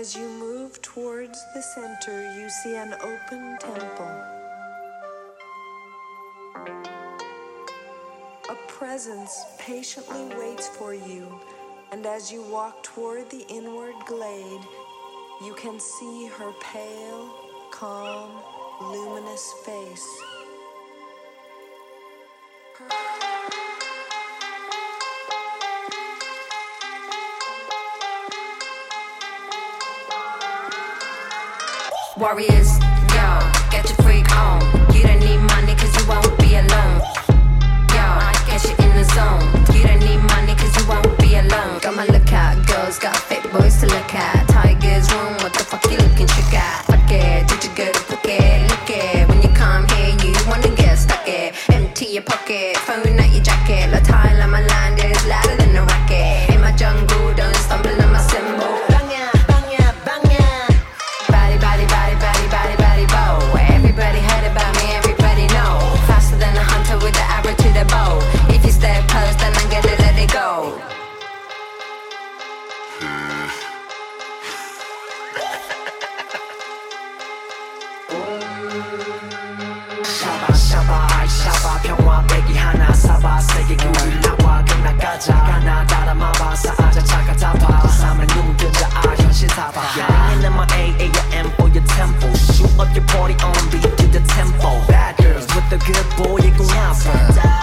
as you move towards the center, you see an open temple. A presence patiently waits for you, and as you walk toward the inward glade, you can see her pale, calm, luminous face. Warriors, yo, get your freak on. You don't need money cause you won't be alone. Yo, get you in the zone. You don't need money cause you won't be alone. Got my lookout, girls got fit boys to look at. Tigers room, what the fuck you looking trick at? Fuck it, did you go to Phuket? Look it, when you come here, you wanna get stuck it. Empty your pocket, phone out your jacket. La Thailand, my land is louder than a racket. In my jungle, don't party on beat to the tempo Bad girls with the good boy you gon' have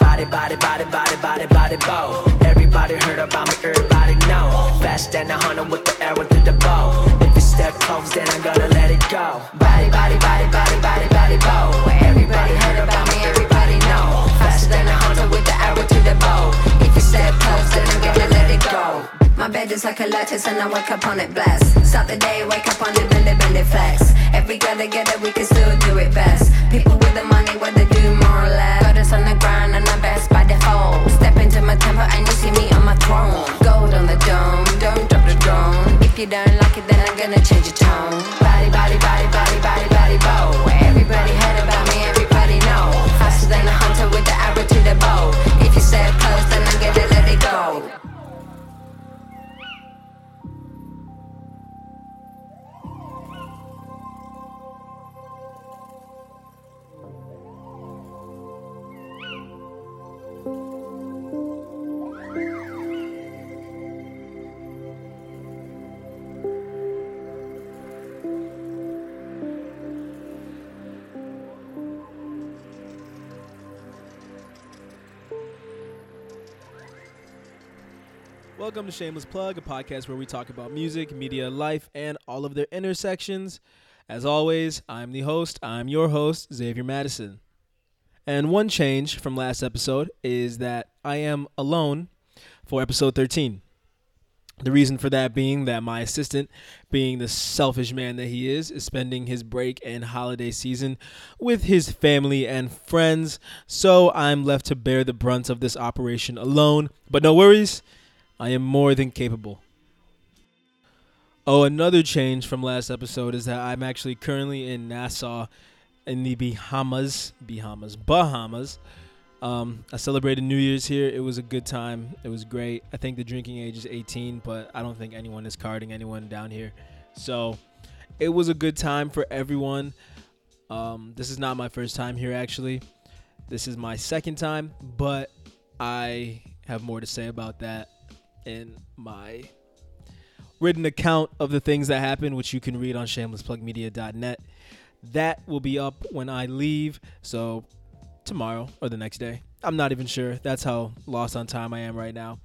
Body, body, body, body, body, body, bow. Everybody heard about me, everybody know. Faster than a hunter with the arrow to the bow. If you step close, then I'm gonna like a and I wake up on it blessed. Start the day, wake up on it, bend it, bend it, flex. Every girl together, we can still do it best. People with the money, what they do more or less. Us on the ground and I'm best by default. Step into my temple and you see me on my throne. Gold on the dome, don't drop the drone. If you don't like it, then I'm gonna change your tone. Body, body, body, Welcome to Shameless Plug, a podcast where we talk about music, media, life, and all of their intersections. As always, I'm the host. I'm your host, Xavier Madison. And one change from last episode is that I am alone for episode 13. The reason for that being that my assistant, being the selfish man that he is, is spending his break and holiday season with his family and friends. So I'm left to bear the brunt of this operation alone. But no worries, I am more than capable. Oh, another change from last episode is that I'm actually currently in Nassau in the Bahamas, Bahamas, Bahamas. Um, I celebrated New Year's here. It was a good time. It was great. I think the drinking age is 18, but I don't think anyone is carding anyone down here. So it was a good time for everyone. Um, this is not my first time here, actually. This is my second time, but I have more to say about that in my written account of the things that happened, which you can read on shamelessplugmedia.net. That will be up when I leave, so tomorrow or the next day. I'm not even sure. That's how lost on time I am right now.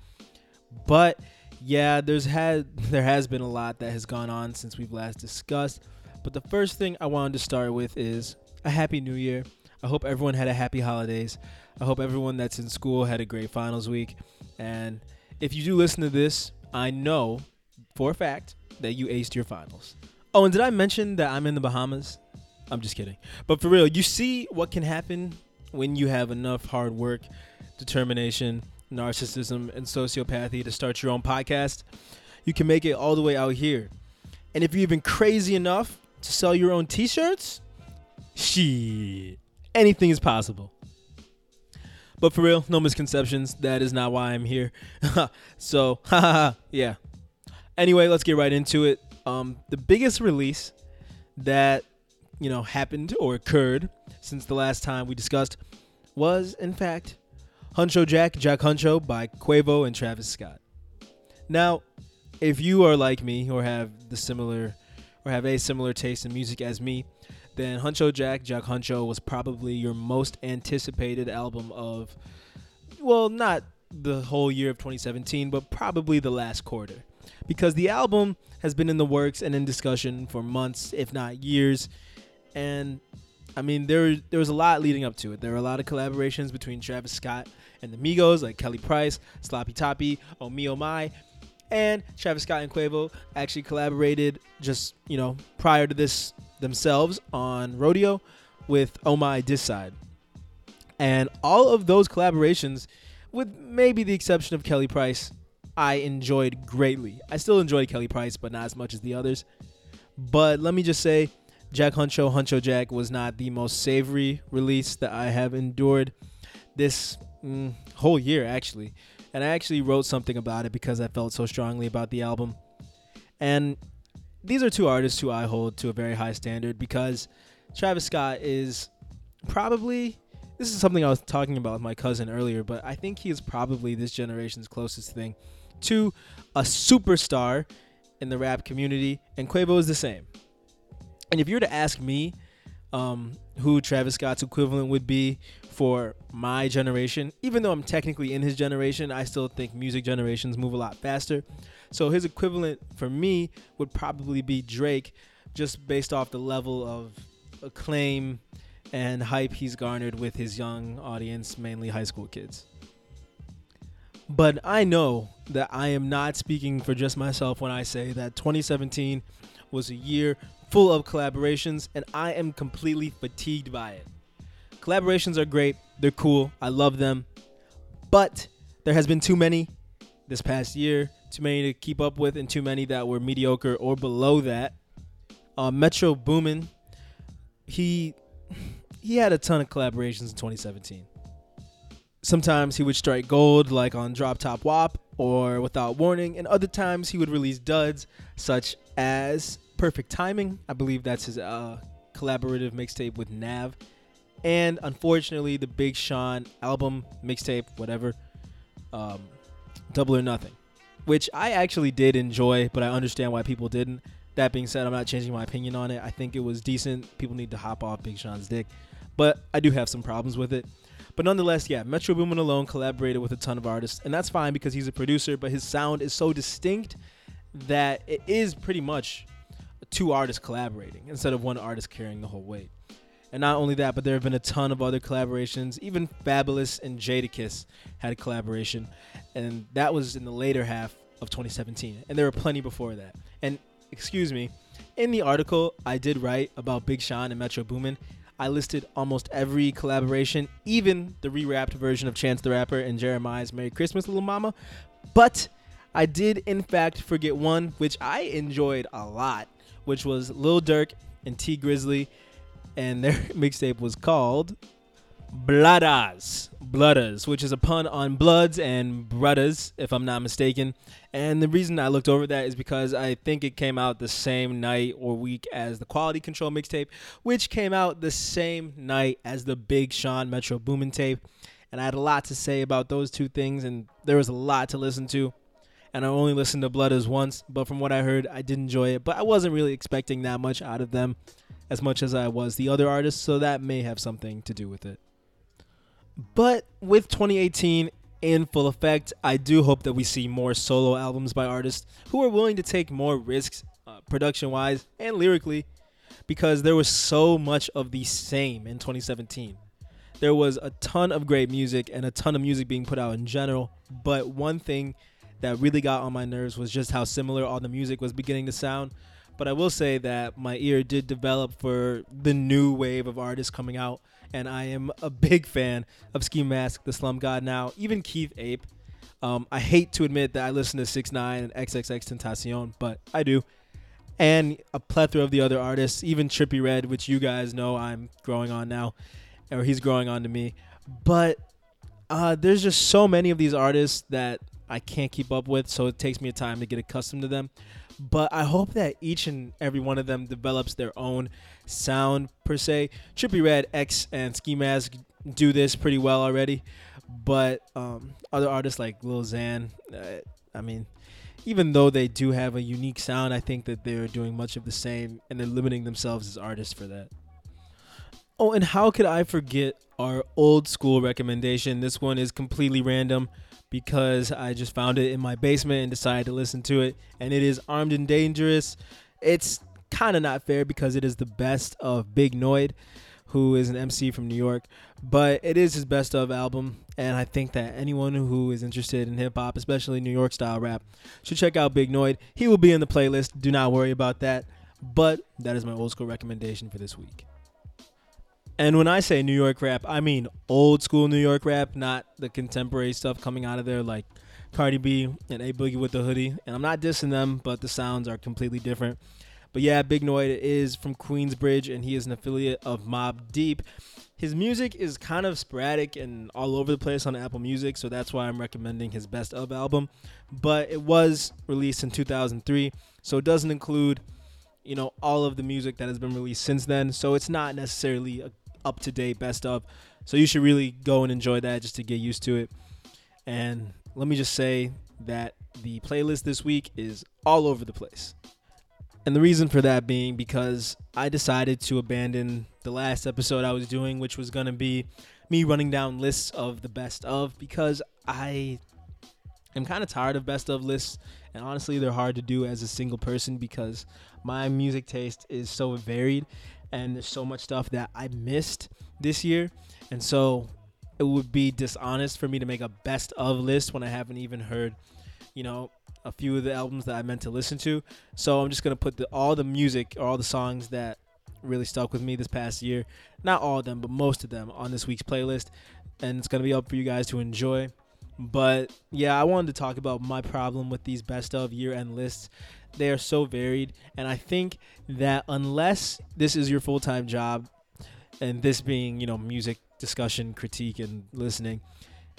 But yeah, there's had there has been a lot that has gone on since we've last discussed. But the first thing I wanted to start with is a happy new year. I hope everyone had a happy holidays. I hope everyone that's in school had a great finals week. And if you do listen to this, I know for a fact that you aced your finals. Oh, and did I mention that I'm in the Bahamas? I'm just kidding. But for real, you see what can happen when you have enough hard work, determination, narcissism, and sociopathy to start your own podcast. You can make it all the way out here. And if you're even crazy enough to sell your own t shirts, shit, anything is possible. But for real, no misconceptions. That is not why I'm here. so, yeah. Anyway, let's get right into it. Um, the biggest release that you know happened or occurred since the last time we discussed was, in fact, Huncho Jack, Jack Huncho by Quavo and Travis Scott. Now, if you are like me or have the similar or have a similar taste in music as me, then Huncho Jack, Jack Huncho was probably your most anticipated album of, well, not the whole year of 2017, but probably the last quarter. Because the album has been in the works and in discussion for months, if not years. And I mean, there there was a lot leading up to it. There were a lot of collaborations between Travis Scott and the Migos, like Kelly Price, Sloppy Toppy, Oh Me Oh My, and Travis Scott and Quavo actually collaborated just you know prior to this themselves on Rodeo with Oh My Dis Side, and all of those collaborations, with maybe the exception of Kelly Price, I enjoyed greatly. I still enjoyed Kelly Price, but not as much as the others. But let me just say, Jack Huncho, Huncho Jack was not the most savory release that I have endured this mm, whole year, actually. And I actually wrote something about it because I felt so strongly about the album. And these are two artists who I hold to a very high standard because Travis Scott is probably this is something I was talking about with my cousin earlier, but I think he is probably this generation's closest thing to a superstar in the rap community, and Quavo is the same. And if you were to ask me um, who Travis Scott's equivalent would be for my generation, even though I'm technically in his generation, I still think music generations move a lot faster. So his equivalent for me would probably be Drake, just based off the level of acclaim and hype he's garnered with his young audience, mainly high school kids. But I know that I am not speaking for just myself when I say that 2017 was a year full of collaborations, and I am completely fatigued by it. Collaborations are great, they're cool, I love them, but there has been too many this past year, too many to keep up with, and too many that were mediocre or below that. Uh, Metro Boomin, he he had a ton of collaborations in 2017. Sometimes he would strike gold, like on Droptopwop or Without Warning, and other times he would release duds, such as Perfect Timing. I believe that's his uh, collaborative mixtape with Nav. And unfortunately, the Big Sean album, mixtape, whatever, um, Double or Nothing, which I actually did enjoy, but I understand why people didn't. That being said, I'm not changing my opinion on it. I think it was decent. People need to hop off Big Sean's dick, but I do have some problems with it. But nonetheless, yeah, Metro Boomin alone collaborated with a ton of artists, and that's fine because he's a producer. But his sound is so distinct that it is pretty much two artists collaborating instead of one artist carrying the whole weight. And not only that, but there have been a ton of other collaborations. Even Fabolous and Jadakiss had a collaboration, and that was in the later half of 2017. And there were plenty before that. And excuse me, in the article I did write about Big Sean and Metro Boomin, I listed almost every collaboration, even the re-rapped version of Chance the Rapper and Jeremih's "Merry Christmas, Little Mama." But I did, in fact, forget one which I enjoyed a lot, which was Lil Durk and Tee Grizzley, and their mixtape was called Bloodas. Bloodas, which is a pun on Bloods and Brothers, if I'm not mistaken. And the reason I looked over that is because I think it came out the same night or week as the Quality Control mixtape, which came out the same night as the Big Sean Metro Boomin tape. And I had a lot to say about those two things, and there was a lot to listen to. And I only listened to Bloodas once, but from what I heard, I did enjoy it. But I wasn't really expecting that much out of them as much as I was the other artists, so that may have something to do with it. But with 2018 in full effect, I do hope that we see more solo albums by artists who are willing to take more risks, uh, production wise and lyrically, because there was so much of the same in 2017. There was a ton of great music and a ton of music being put out in general, but one thing that really got on my nerves was just how similar all the music was beginning to sound. But I will say that my ear did develop for the new wave of artists coming out and I am a big fan of Ski Mask, The Slump God now, even Keith Ape. Um, I hate to admit that I listen to Six Nine and XXX Tentacion, but I do. And a plethora of the other artists, even Trippie Redd, which you guys know I'm growing on now, or he's growing on to me. But uh, there's just so many of these artists that I can't keep up with, so it takes me a time to get accustomed to them. But I hope that each and every one of them develops their own sound per se. Trippie Redd, X, and Ski Mask do this pretty well already, but um, other artists like Lil Xan, uh, I mean, even though they do have a unique sound, I think that they're doing much of the same and they're limiting themselves as artists for that. Oh, and how could I forget our old school recommendation? This one is completely random because I just found it in my basement and decided to listen to it. And it is Armed and Dangerous. It's kind of not fair because it is the best of Big Noyd, who is an MC from New York, but it is his best of album. And I think that anyone who is interested in hip hop, especially New York style rap, should check out Big Noyd. He will be in the playlist. Do not worry about that. But that is my old school recommendation for this week. And when I say New York rap, I mean old school New York rap, not the contemporary stuff coming out of there like Cardi B and A Boogie with the hoodie. And I'm not dissing them, but the sounds are completely different. But yeah, Big Noyd is from Queensbridge and he is an affiliate of Mobb Deep. His music is kind of sporadic and all over the place on Apple Music, so that's why I'm recommending his best of album. But it was released in 2003, so it doesn't include, you know, all of the music that has been released since then. So it's not necessarily a up to date best of. So you should really go and enjoy that just to get used to it. And let me just say that the playlist this week is all over the place. And the reason for that being because I decided to abandon the last episode I was doing, which was going to be me running down lists of the best of, because I am kind of tired of best of lists. And honestly, they're hard to do as a single person because my music taste is so varied and there's so much stuff that I missed this year. And so it would be dishonest for me to make a best of list when I haven't even heard, you know, a few of the albums that I meant to listen to. So I'm just gonna put the, all the music or all the songs that really stuck with me this past year, not all of them, but most of them on this week's playlist, and it's gonna be up for you guys to enjoy. But yeah, I wanted to talk about my problem with these best of year end lists they are so varied, and I think that unless this is your full time job, and this being you know music discussion, critique, and listening,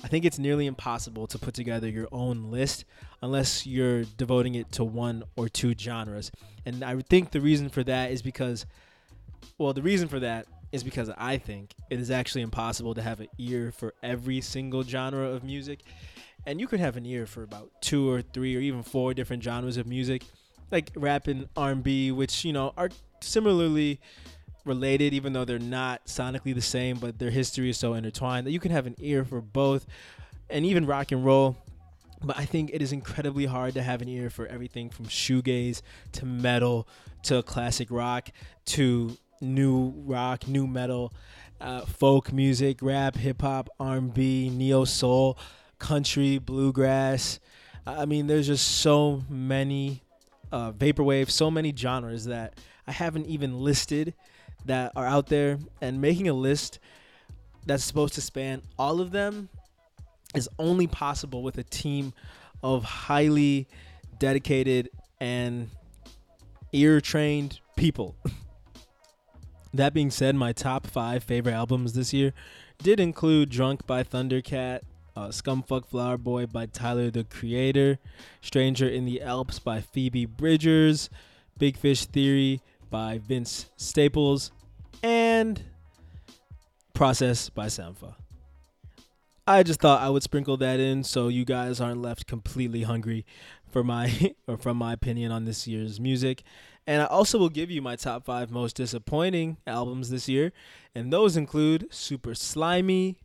I think it's nearly impossible to put together your own list unless you're devoting it to one or two genres. And I think the reason for that is because, well, the reason for that is because I think it is actually impossible to have an ear for every single genre of music. And you could have an ear for about two or three or even four different genres of music like rap and R&B, which you know are similarly related, even though they're not sonically the same, but their history is so intertwined that you can have an ear for both, and even rock and roll. But I think it is incredibly hard to have an ear for everything from shoegaze to metal to classic rock to new rock, new metal, uh, folk music, rap, hip hop, R&B, neo soul, country, bluegrass. I mean, there's just so many uh, vaporwave, so many genres that I haven't even listed that are out there. And making a list that's supposed to span all of them is only possible with a team of highly dedicated and ear trained people. that being said, my top five favorite albums this year did include Drunk by Thundercat, uh, Scumfuck Flower Boy by Tyler the Creator, Stranger in the Alps by Phoebe Bridgers, Big Fish Theory by Vince Staples, and Process by Sampha. I just thought I would sprinkle that in so you guys aren't left completely hungry for my or from my opinion on this year's music. And I also will give you my top 5 most disappointing albums this year, and those include Super Slimey,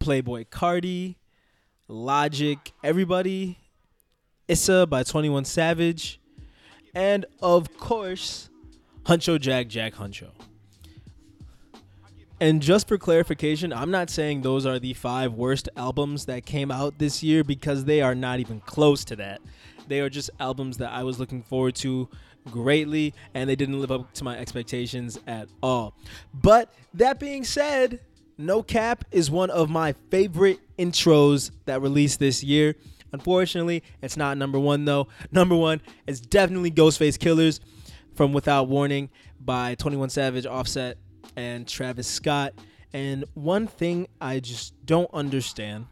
Playboi Carti, Logic, everybody, Issa by 21 Savage, and of course, Huncho Jack Jack Huncho. And just for clarification, I'm not saying those are the five worst albums that came out this year because they are not even close to that. They are just albums that I was looking forward to greatly and they didn't live up to my expectations at all. But that being said, no Cap is one of my favorite intros that released this year. Unfortunately, it's not number one though. Number one is definitely Ghostface Killers from Without Warning by 21 Savage, Offset, and Travis Scott. And one thing I just don't understand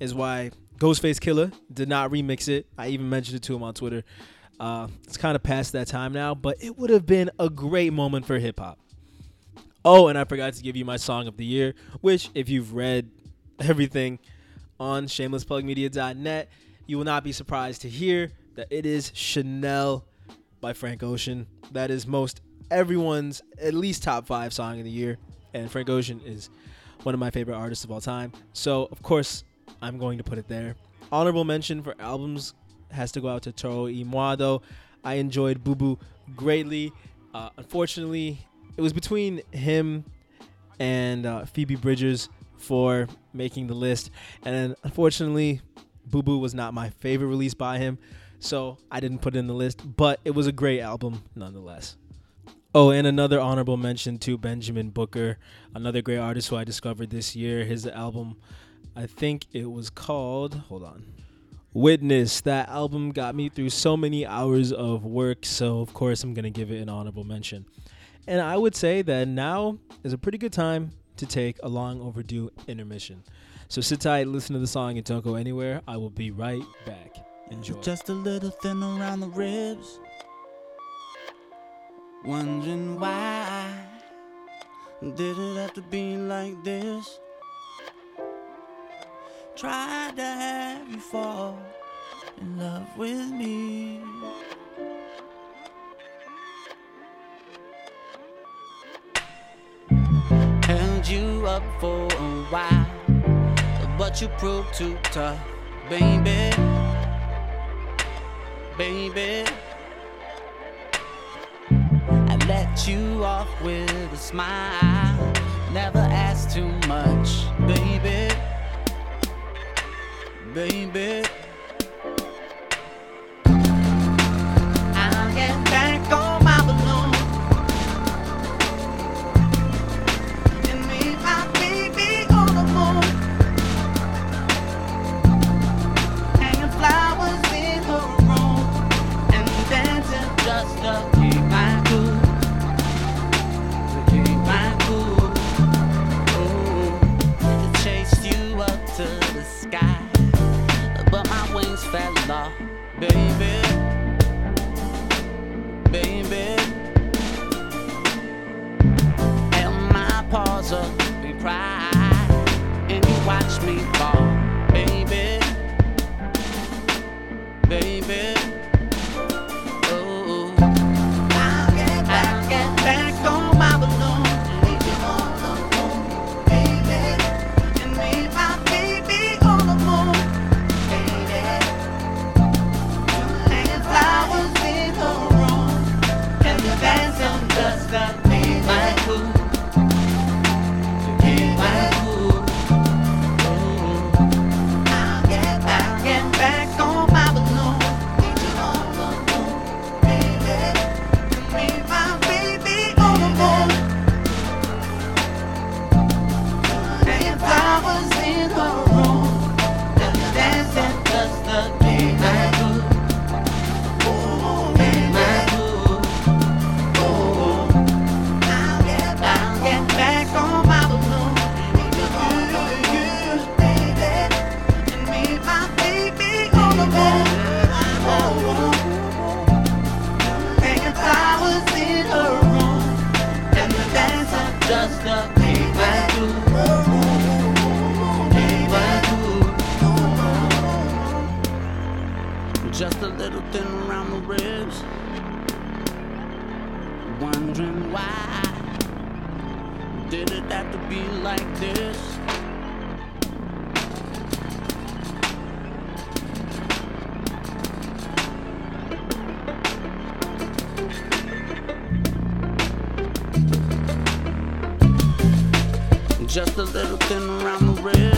is why Ghostface Killah did not remix it. I even mentioned it to him on Twitter. Uh, it's kind of past that time now, but it would have been a great moment for hip hop. Oh, and I forgot to give you my song of the year, which, if you've read everything on shamelessplugmedia.net, you will not be surprised to hear that it is Chanel by Frank Ocean. That is most everyone's at least top five song of the year, and Frank Ocean is one of my favorite artists of all time. So, of course, I'm going to put it there. Honorable mention for albums has to go out to Toro Moi. I enjoyed Boo Boo greatly. Uh, unfortunately, it was between him and uh, Phoebe Bridgers for making the list. And unfortunately, Boo Boo was not my favorite release by him. So I didn't put it in the list, but it was a great album nonetheless. Oh, and another honorable mention to Benjamin Booker, another great artist who I discovered this year. His album, I think it was called, hold on, Witness. That album got me through so many hours of work, so of course I'm going to give it an honorable mention. And I would say that now is a pretty good time to take a long overdue intermission. So sit tight, listen to the song, and don't go anywhere. I will be right back. Enjoy. Just a little thin around the ribs. Wondering why did it have to be like this? Tried to have you fall in love with me. Held you up for a while, but you proved too tough, baby. Baby. I let you off with a smile. Never asked too much, baby. Baby. Just a little thin around the ribs, wondering why did it have to be like this? Just a little thin around the ribs.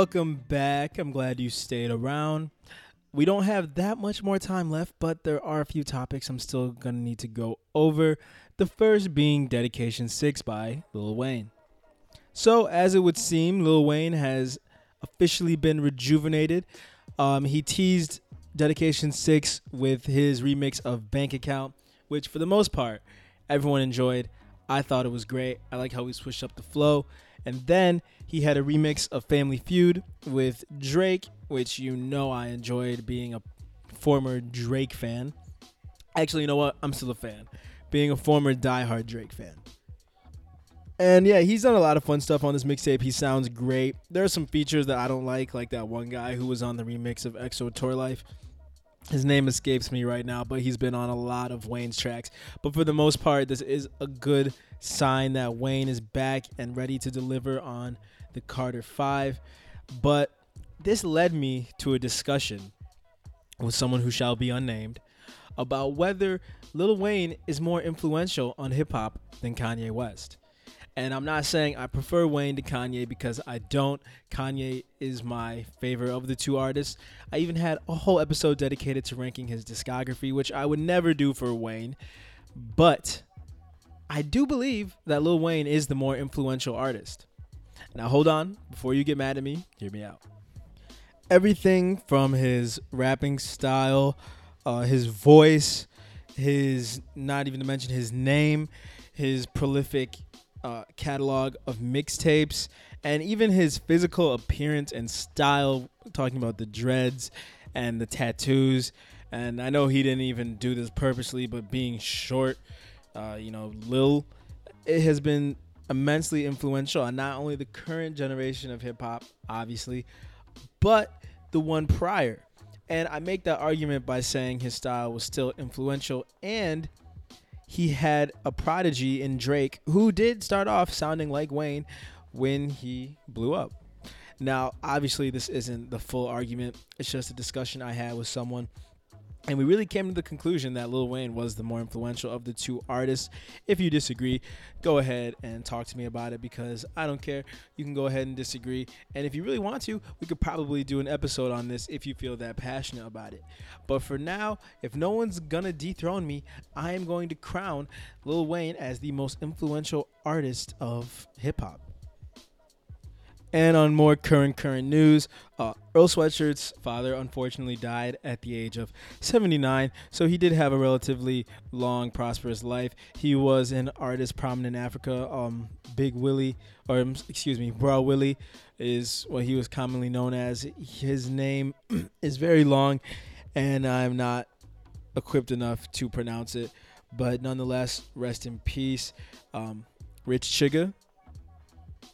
Welcome back. I'm glad you stayed around. We don't have that much more time left, but there are a few topics I'm still going to need to go over. The first being Dedication 6 by Lil Wayne. So, as it would seem, Lil Wayne has officially been rejuvenated. Um, he teased Dedication 6 with his remix of Bank Account, which for the most part, everyone enjoyed. I thought it was great. I like how he switched up the flow. And then he had a remix of Family Feud with Drake, which you know I enjoyed being a former Drake fan. Actually, you know what? I'm still a fan. Being a former diehard Drake fan. And yeah, he's done a lot of fun stuff on this mixtape. He sounds great. There are some features that I don't like, like that one guy who was on the remix of XO Tour Llif3. His name escapes me right now, but he's been on a lot of Wayne's tracks. But for the most part, this is a good sign that Wayne is back and ready to deliver on the Carter 5. But this led me to a discussion with someone who shall be unnamed about whether Lil Wayne is more influential on hip hop than Kanye West. And I'm not saying I prefer Wayne to Kanye because I don't. Kanye is my favorite of the two artists. I even had a whole episode dedicated to ranking his discography, which I would never do for Wayne. But I do believe that Lil Wayne is the more influential artist. Now, hold on. Before you get mad at me, hear me out. Everything from his rapping style, uh, his voice, his, not even to mention his name, his prolific uh, catalog of mixtapes, and even his physical appearance and style, talking about the dreads and the tattoos. And I know he didn't even do this purposely, but being short, uh, you know, Lil, it has been immensely influential on not only the current generation of hip hop, obviously, but the one prior. And I make that argument by saying his style was still influential and he had a prodigy in Drake who did start off sounding like Wayne when he blew up. Now, obviously, this isn't the full argument, it's just a discussion I had with someone. And we really came to the conclusion that Lil Wayne was the more influential of the two artists. If you disagree, go ahead and talk to me about it because I don't care. You can go ahead and disagree. And if you really want to, we could probably do an episode on this if you feel that passionate about it. But for now, if no one's gonna dethrone me, I am going to crown Lil Wayne as the most influential artist of hip hop. And on more current current news, uh, Earl Sweatshirt's father unfortunately died at the age of 79. So he did have a relatively long, prosperous life. He was an artist prominent in Africa. Um, Big Willie, or um, excuse me, Bra Willie, is what he was commonly known as. His name is very long, and I'm not equipped enough to pronounce it. But nonetheless, rest in peace, um, Rich Chigga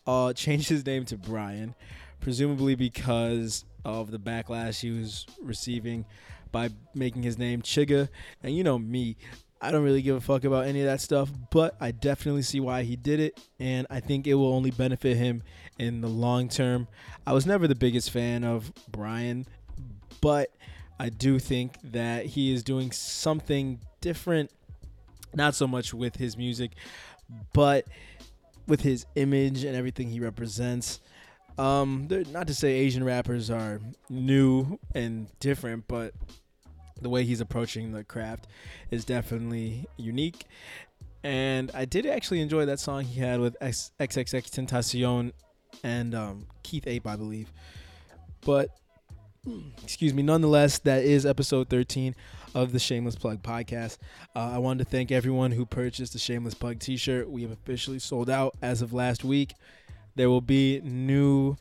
uh, changed his name to Brian, presumably because of the backlash he was receiving by making his name Chigga. And you know me, I don't really give a fuck about any of that stuff, but I definitely see why he did it, and I think it will only benefit him in the long term. I was never the biggest fan of Brian, but I do think that he is doing something different, not so much with his music, but with his image and everything he represents. Um, not to say Asian rappers are new and different, but the way he's approaching the craft is definitely unique. And I did actually enjoy that song he had with X- XXX Tentacion and um, Keith Ape, I believe. But excuse me, nonetheless, that is episode 13 of the Shameless Plug podcast. Uh, I wanted to thank everyone who purchased the Shameless Plug t shirt. We have officially sold out as of last week. There will be new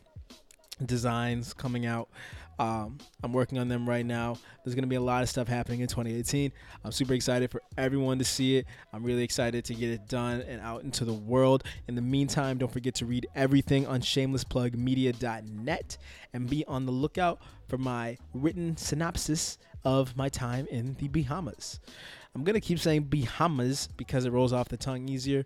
designs coming out. Um, I'm working on them right now. There's going to be a lot of stuff happening in 2018. I'm super excited for everyone to see it. I'm really excited to get it done and out into the world. In the meantime, don't forget to read everything on shamelessplugmedia.net and be on the lookout for my written synopsis of my time in the Bahamas. I'm going to keep saying Bahamas because it rolls off the tongue easier.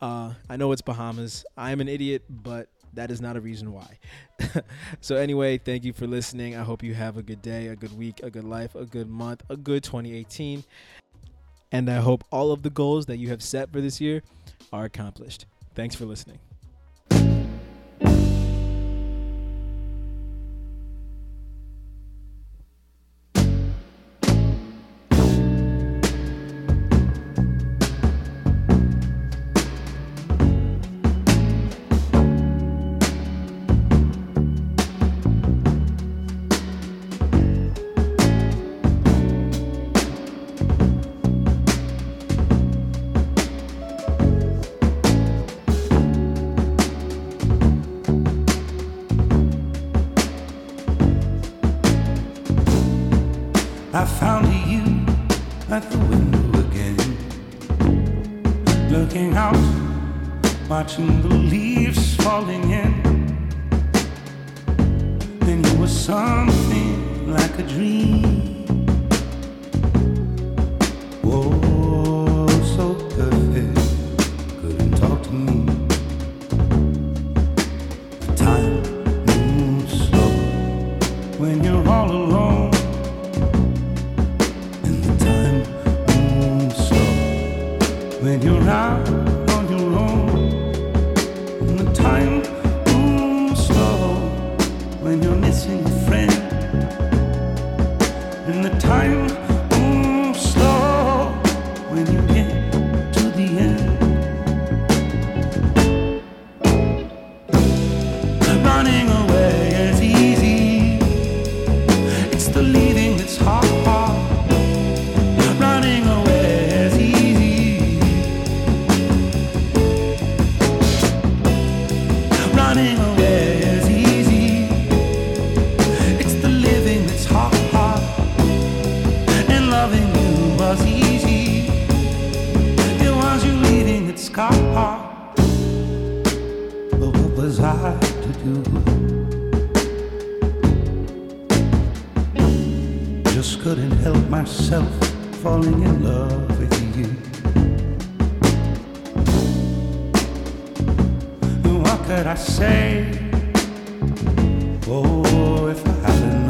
Uh, I know it's Bahamas. I'm an idiot, but that is not a reason why. so, anyway, thank you for listening. I hope you have a good day, a good week, a good life, a good month, a good 2018. And I hope all of the goals that you have set for this year are accomplished. Thanks for listening. watching the leaves falling in. Then you were something like a dream. Oh, so perfect. Couldn't talk to me. Time moves slow when you're all alone. And the time moves slow when you're out. couldn't help myself falling in love with you. What could I say? Oh, if I hadn't.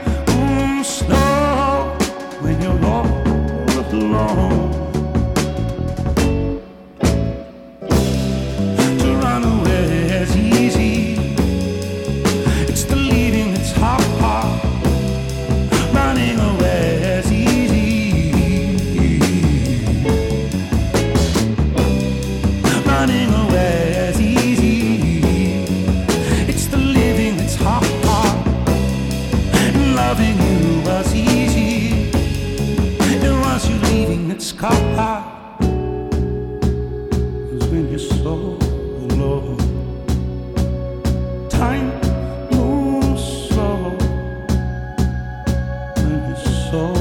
soul.